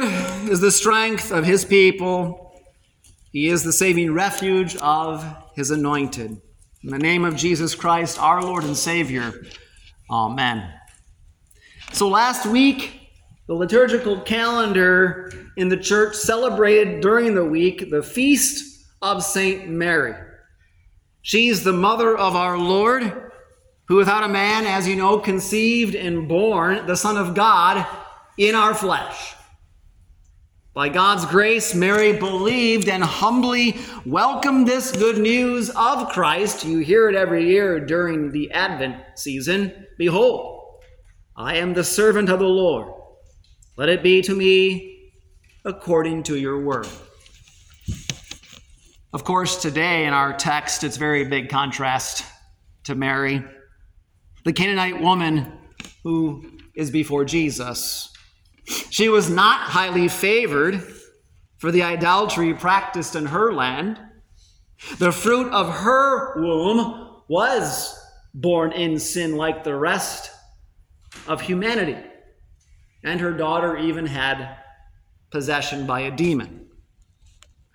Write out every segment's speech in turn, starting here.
Lord is the strength of his people. He is the saving refuge of his anointed. In the name of Jesus Christ, our Lord and Savior. Amen. So last week, the liturgical calendar in the church celebrated during the week the feast of St. Mary. She's the mother of our Lord, who without a man, as you know, conceived and born the Son of God in our flesh. By God's grace, Mary believed and humbly welcomed this good news of Christ. You hear it every year during the Advent season. Behold, I am the servant of the Lord. Let it be to me according to your word. Of course, today in our text, it's very big contrast to Mary, the Canaanite woman who is before Jesus. She was not highly favored for the idolatry practiced in her land. The fruit of her womb was born in sin like the rest of humanity. And her daughter even had possession by a demon.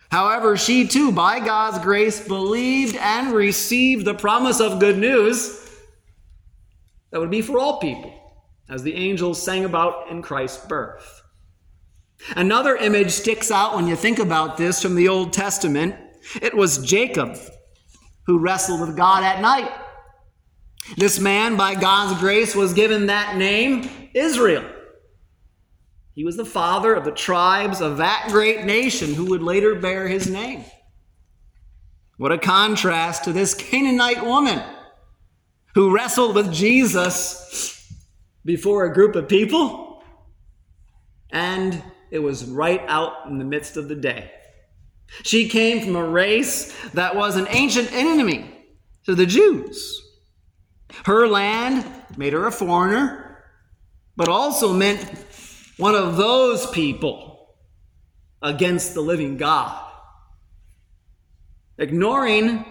However, she too, by God's grace, believed and received the promise of good news that would be for all people as the angels sang about in Christ's birth. Another image sticks out when you think about this from the Old Testament. It was Jacob who wrestled with God at night. This man, by God's grace, was given that name, Israel. He was the father of the tribes of that great nation who would later bear his name. What a contrast to this Canaanite woman who wrestled with Jesus before a group of people, and it was right out in the midst of the day. She came from a race that was an ancient enemy to the Jews. Her land made her a foreigner, but also meant one of those people against the living God. Ignoring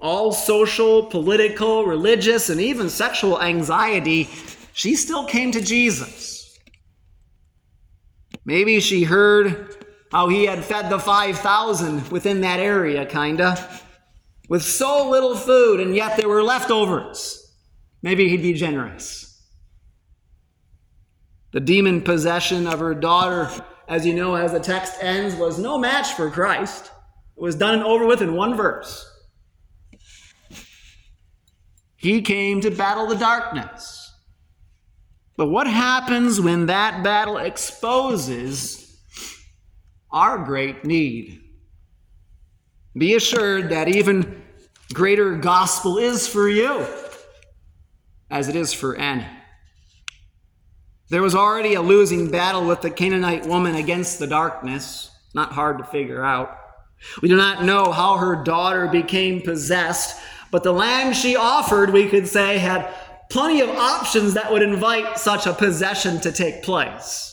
all social, political, religious, and even sexual anxiety she still came to Jesus. Maybe she heard how he had fed the 5,000 within that area, kinda, with so little food, and yet there were leftovers. Maybe he'd be generous. The demon possession of her daughter, as you know, as the text ends, was no match for Christ. It was done and over with in one verse. He came to battle the darkness. But what happens when that battle exposes our great need? Be assured that even greater gospel is for you as it is for Anna. There was already a losing battle with the Canaanite woman against the darkness. Not hard to figure out. We do not know how her daughter became possessed, but the lamb she offered, we could say, had plenty of options that would invite such a possession to take place.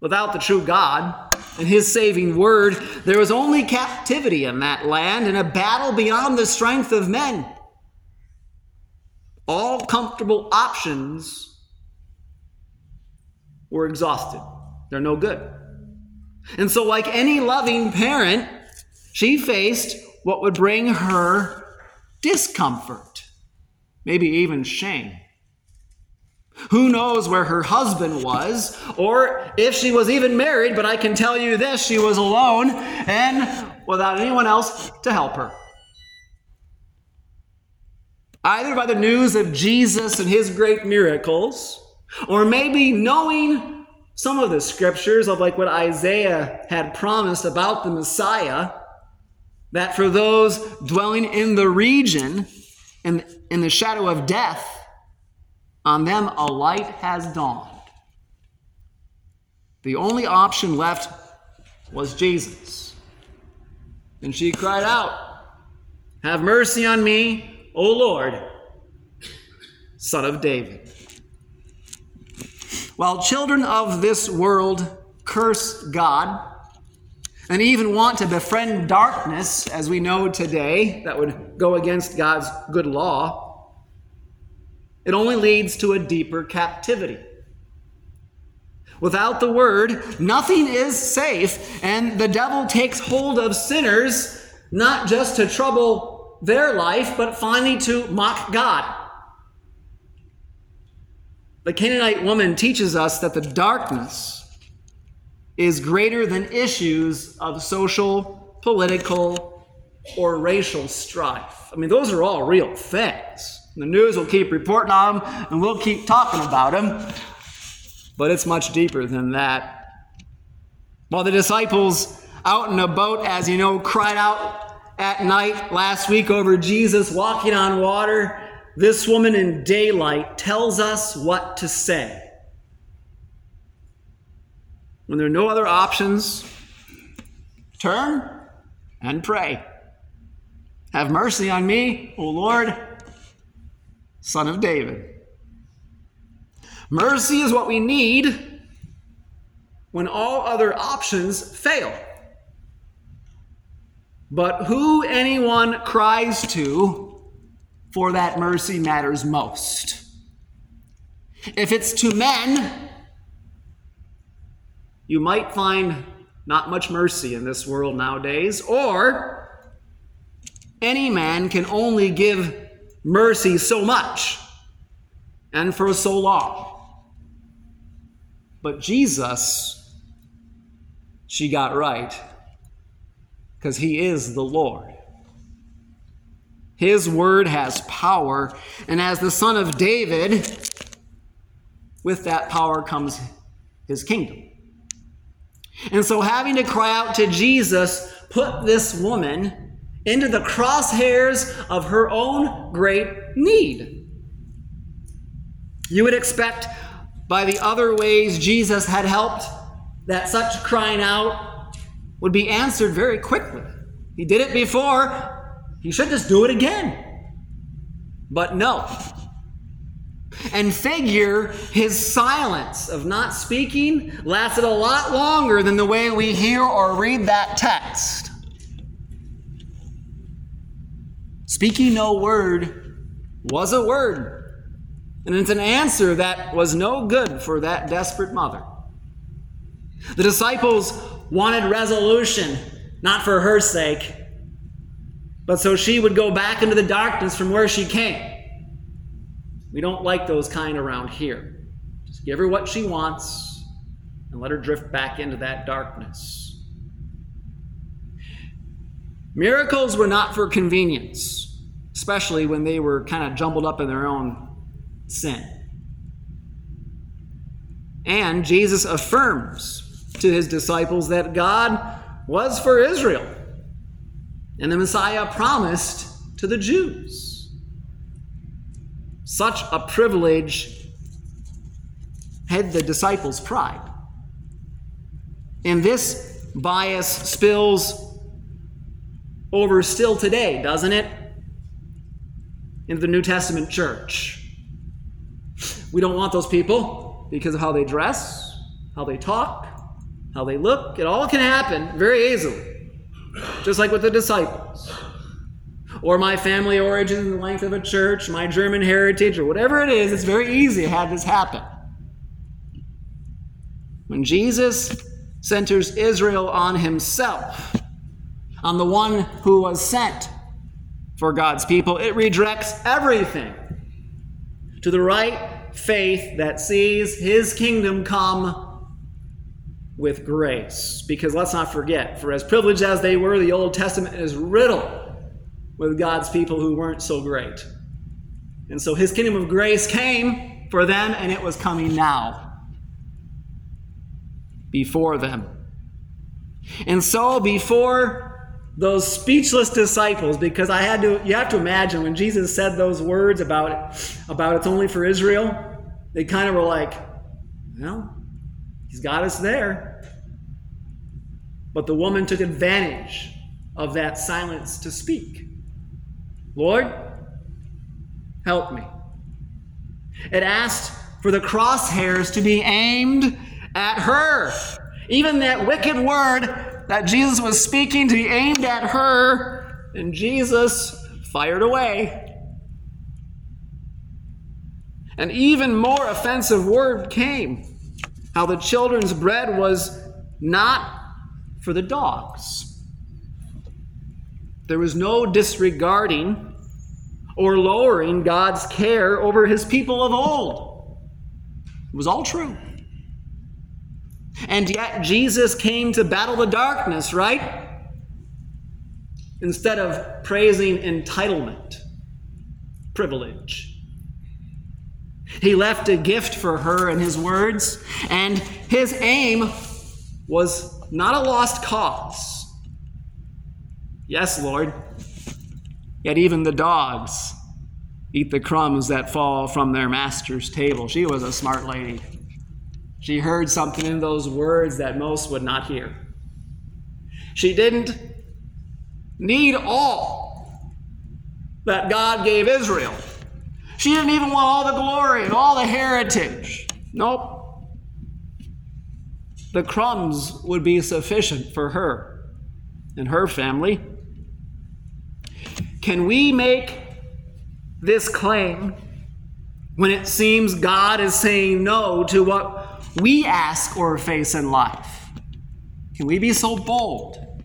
Without the true God and his saving word, there was only captivity in that land and a battle beyond the strength of men. All comfortable options were exhausted. They're no good. And so, like any loving parent, she faced what would bring her discomfort maybe even shame. Who knows where her husband was, or if she was even married, but I can tell you this she was alone and without anyone else to help her. Either by the news of Jesus and his great miracles, or maybe knowing some of the scriptures of like what Isaiah had promised about the Messiah, that for those dwelling in the region, in, in the shadow of death, on them a light has dawned. The only option left was Jesus. And she cried out, Have mercy on me, O Lord, Son of David. While children of this world curse God, and even want to befriend darkness, as we know today, that would go against God's good law, it only leads to a deeper captivity. Without the word, nothing is safe, and the devil takes hold of sinners not just to trouble their life, but finally to mock God. The Canaanite woman teaches us that the darkness is greater than issues of social, political, or racial strife. I mean, those are all real things. The news will keep reporting on them, and we'll keep talking about them, but it's much deeper than that. While the disciples out and boat, as you know, cried out at night last week over Jesus walking on water, this woman in daylight tells us what to say. When there are no other options, turn and pray. Have mercy on me, O Lord, Son of David. Mercy is what we need when all other options fail. But who anyone cries to for that mercy matters most. If it's to men, you might find not much mercy in this world nowadays, or any man can only give mercy so much and for so long. But Jesus, she got right because he is the Lord. His word has power, and as the Son of David, with that power comes his kingdom. And so, having to cry out to Jesus, put this woman into the crosshairs of her own great need. You would expect by the other ways Jesus had helped that such crying out would be answered very quickly. He did it before, he should just do it again. But no, and figure his silence of not speaking lasted a lot longer than the way we hear or read that text. Speaking no word was a word, and it's an answer that was no good for that desperate mother. The disciples wanted resolution, not for her sake, but so she would go back into the darkness from where she came. We don't like those kind around here. Just give her what she wants and let her drift back into that darkness. Miracles were not for convenience, especially when they were kind of jumbled up in their own sin. And Jesus affirms to his disciples that God was for Israel, and the Messiah promised to the Jews. Such a privilege had the disciples' pride. And this bias spills over still today, doesn't it? Into the New Testament church. We don't want those people because of how they dress, how they talk, how they look. It all can happen very easily, just like with the disciples or my family origins the length of a church, my German heritage, or whatever it is, it's very easy to have this happen. When Jesus centers Israel on himself, on the one who was sent for God's people, it redirects everything to the right faith that sees his kingdom come with grace. Because let's not forget, for as privileged as they were, the Old Testament is riddled with God's people who weren't so great. And so his kingdom of grace came for them, and it was coming now before them. And so, before those speechless disciples, because I had to, you have to imagine when Jesus said those words about, about it's only for Israel, they kind of were like, well, he's got us there. But the woman took advantage of that silence to speak. Lord, help me. It asked for the crosshairs to be aimed at her. Even that wicked word that Jesus was speaking to be aimed at her, and Jesus fired away. An even more offensive word came how the children's bread was not for the dogs. There was no disregarding or lowering God's care over his people of old. It was all true. And yet, Jesus came to battle the darkness, right? Instead of praising entitlement, privilege. He left a gift for her in his words, and his aim was not a lost cause. Yes, Lord. Yet even the dogs eat the crumbs that fall from their master's table. She was a smart lady. She heard something in those words that most would not hear. She didn't need all that God gave Israel. She didn't even want all the glory and all the heritage. Nope. The crumbs would be sufficient for her and her family. Can we make this claim when it seems God is saying no to what we ask or face in life? Can we be so bold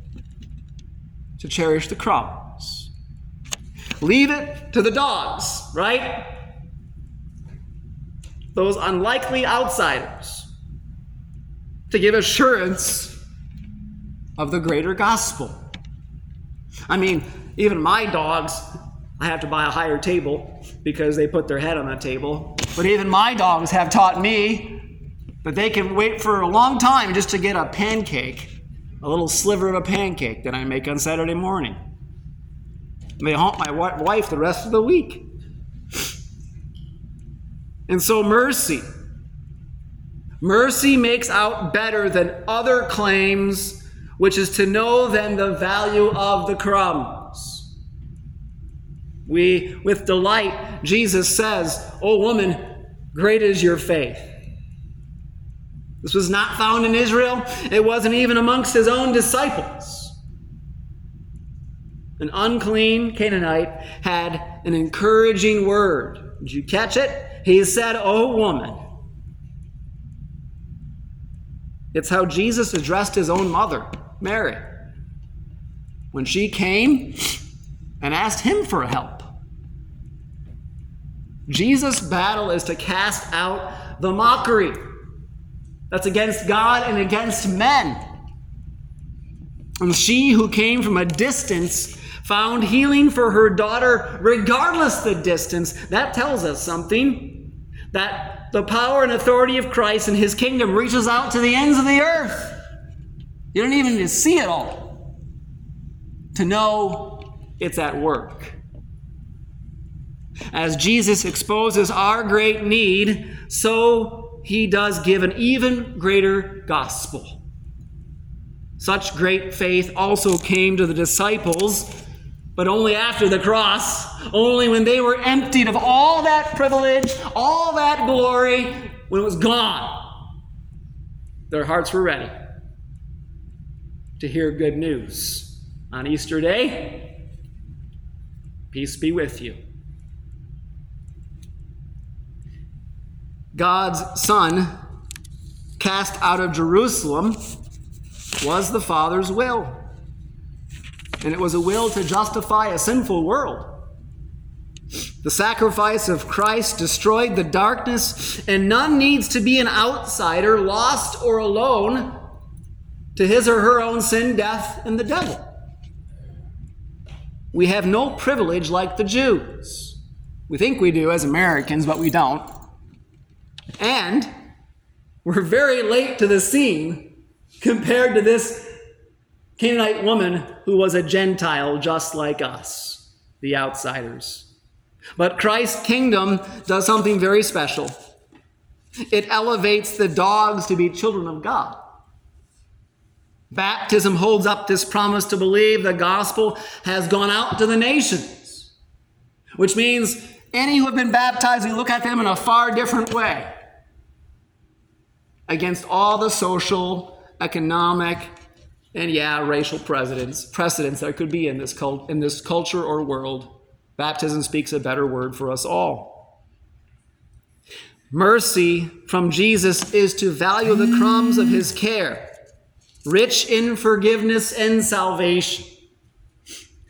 to cherish the crumbs? Leave it to the dogs, right? Those unlikely outsiders to give assurance of the greater gospel. I mean, even my dogs, I have to buy a higher table because they put their head on the table. But even my dogs have taught me that they can wait for a long time just to get a pancake, a little sliver of a pancake that I make on Saturday morning. They haunt my wife the rest of the week. And so, mercy. Mercy makes out better than other claims, which is to know then the value of the crumbs. We, with delight, Jesus says, O woman, great is your faith. This was not found in Israel, it wasn't even amongst his own disciples. An unclean Canaanite had an encouraging word. Did you catch it? He said, Oh, woman. It's how Jesus addressed his own mother, Mary, when she came and asked him for help. Jesus' battle is to cast out the mockery that's against God and against men. And she who came from a distance found healing for her daughter regardless the distance. That tells us something. That the power and authority of Christ and his kingdom reaches out to the ends of the earth. You don't even need to see it all to know it's at work. As Jesus exposes our great need, so he does give an even greater gospel. Such great faith also came to the disciples, but only after the cross, only when they were emptied of all that privilege, all that glory, when it was gone. Their hearts were ready to hear good news. On Easter Day, peace be with you. God's Son cast out of Jerusalem was the Father's will. And it was a will to justify a sinful world. The sacrifice of Christ destroyed the darkness, and none needs to be an outsider, lost or alone, to his or her own sin, death, and the devil. We have no privilege like the Jews. We think we do as Americans, but we don't. And we're very late to the scene compared to this Canaanite woman who was a Gentile just like us, the outsiders. But Christ's kingdom does something very special. It elevates the dogs to be children of God. Baptism holds up this promise to believe the gospel has gone out to the nations, which means any who have been baptized, we look at them in a far different way against all the social, economic, and yeah, racial precedents, precedents that could be in this, cult, in this culture or world. Baptism speaks a better word for us all. Mercy from Jesus is to value the crumbs of his care, rich in forgiveness and salvation.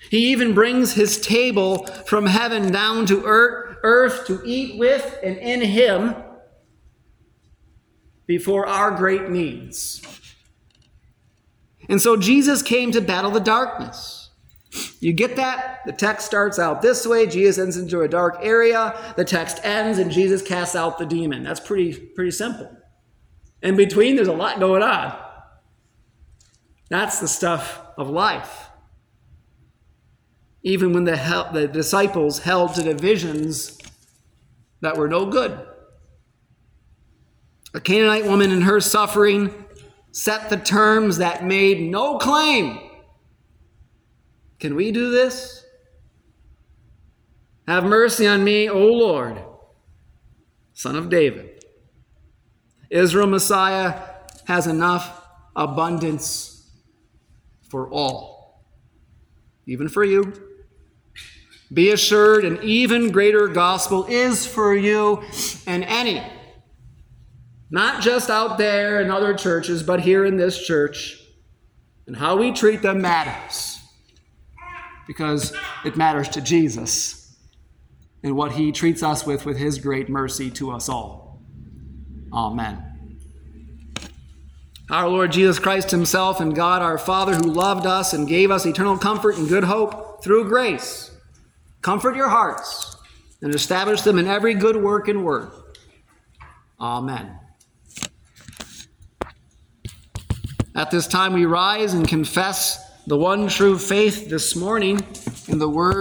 He even brings his table from heaven down to earth, earth to eat with and in him before our great needs. And so Jesus came to battle the darkness. You get that? The text starts out this way. Jesus ends into a dark area. The text ends and Jesus casts out the demon. That's pretty, pretty simple. In between, there's a lot going on. That's the stuff of life. Even when the, hel- the disciples held to divisions that were no good. A Canaanite woman in her suffering set the terms that made no claim. Can we do this? Have mercy on me, O Lord, Son of David. Israel Messiah has enough abundance for all, even for you. Be assured, an even greater gospel is for you and any not just out there in other churches, but here in this church. And how we treat them matters. Because it matters to Jesus and what he treats us with, with his great mercy to us all. Amen. Our Lord Jesus Christ himself and God our Father, who loved us and gave us eternal comfort and good hope through grace, comfort your hearts and establish them in every good work and word. Amen. At this time, we rise and confess the one true faith this morning in the words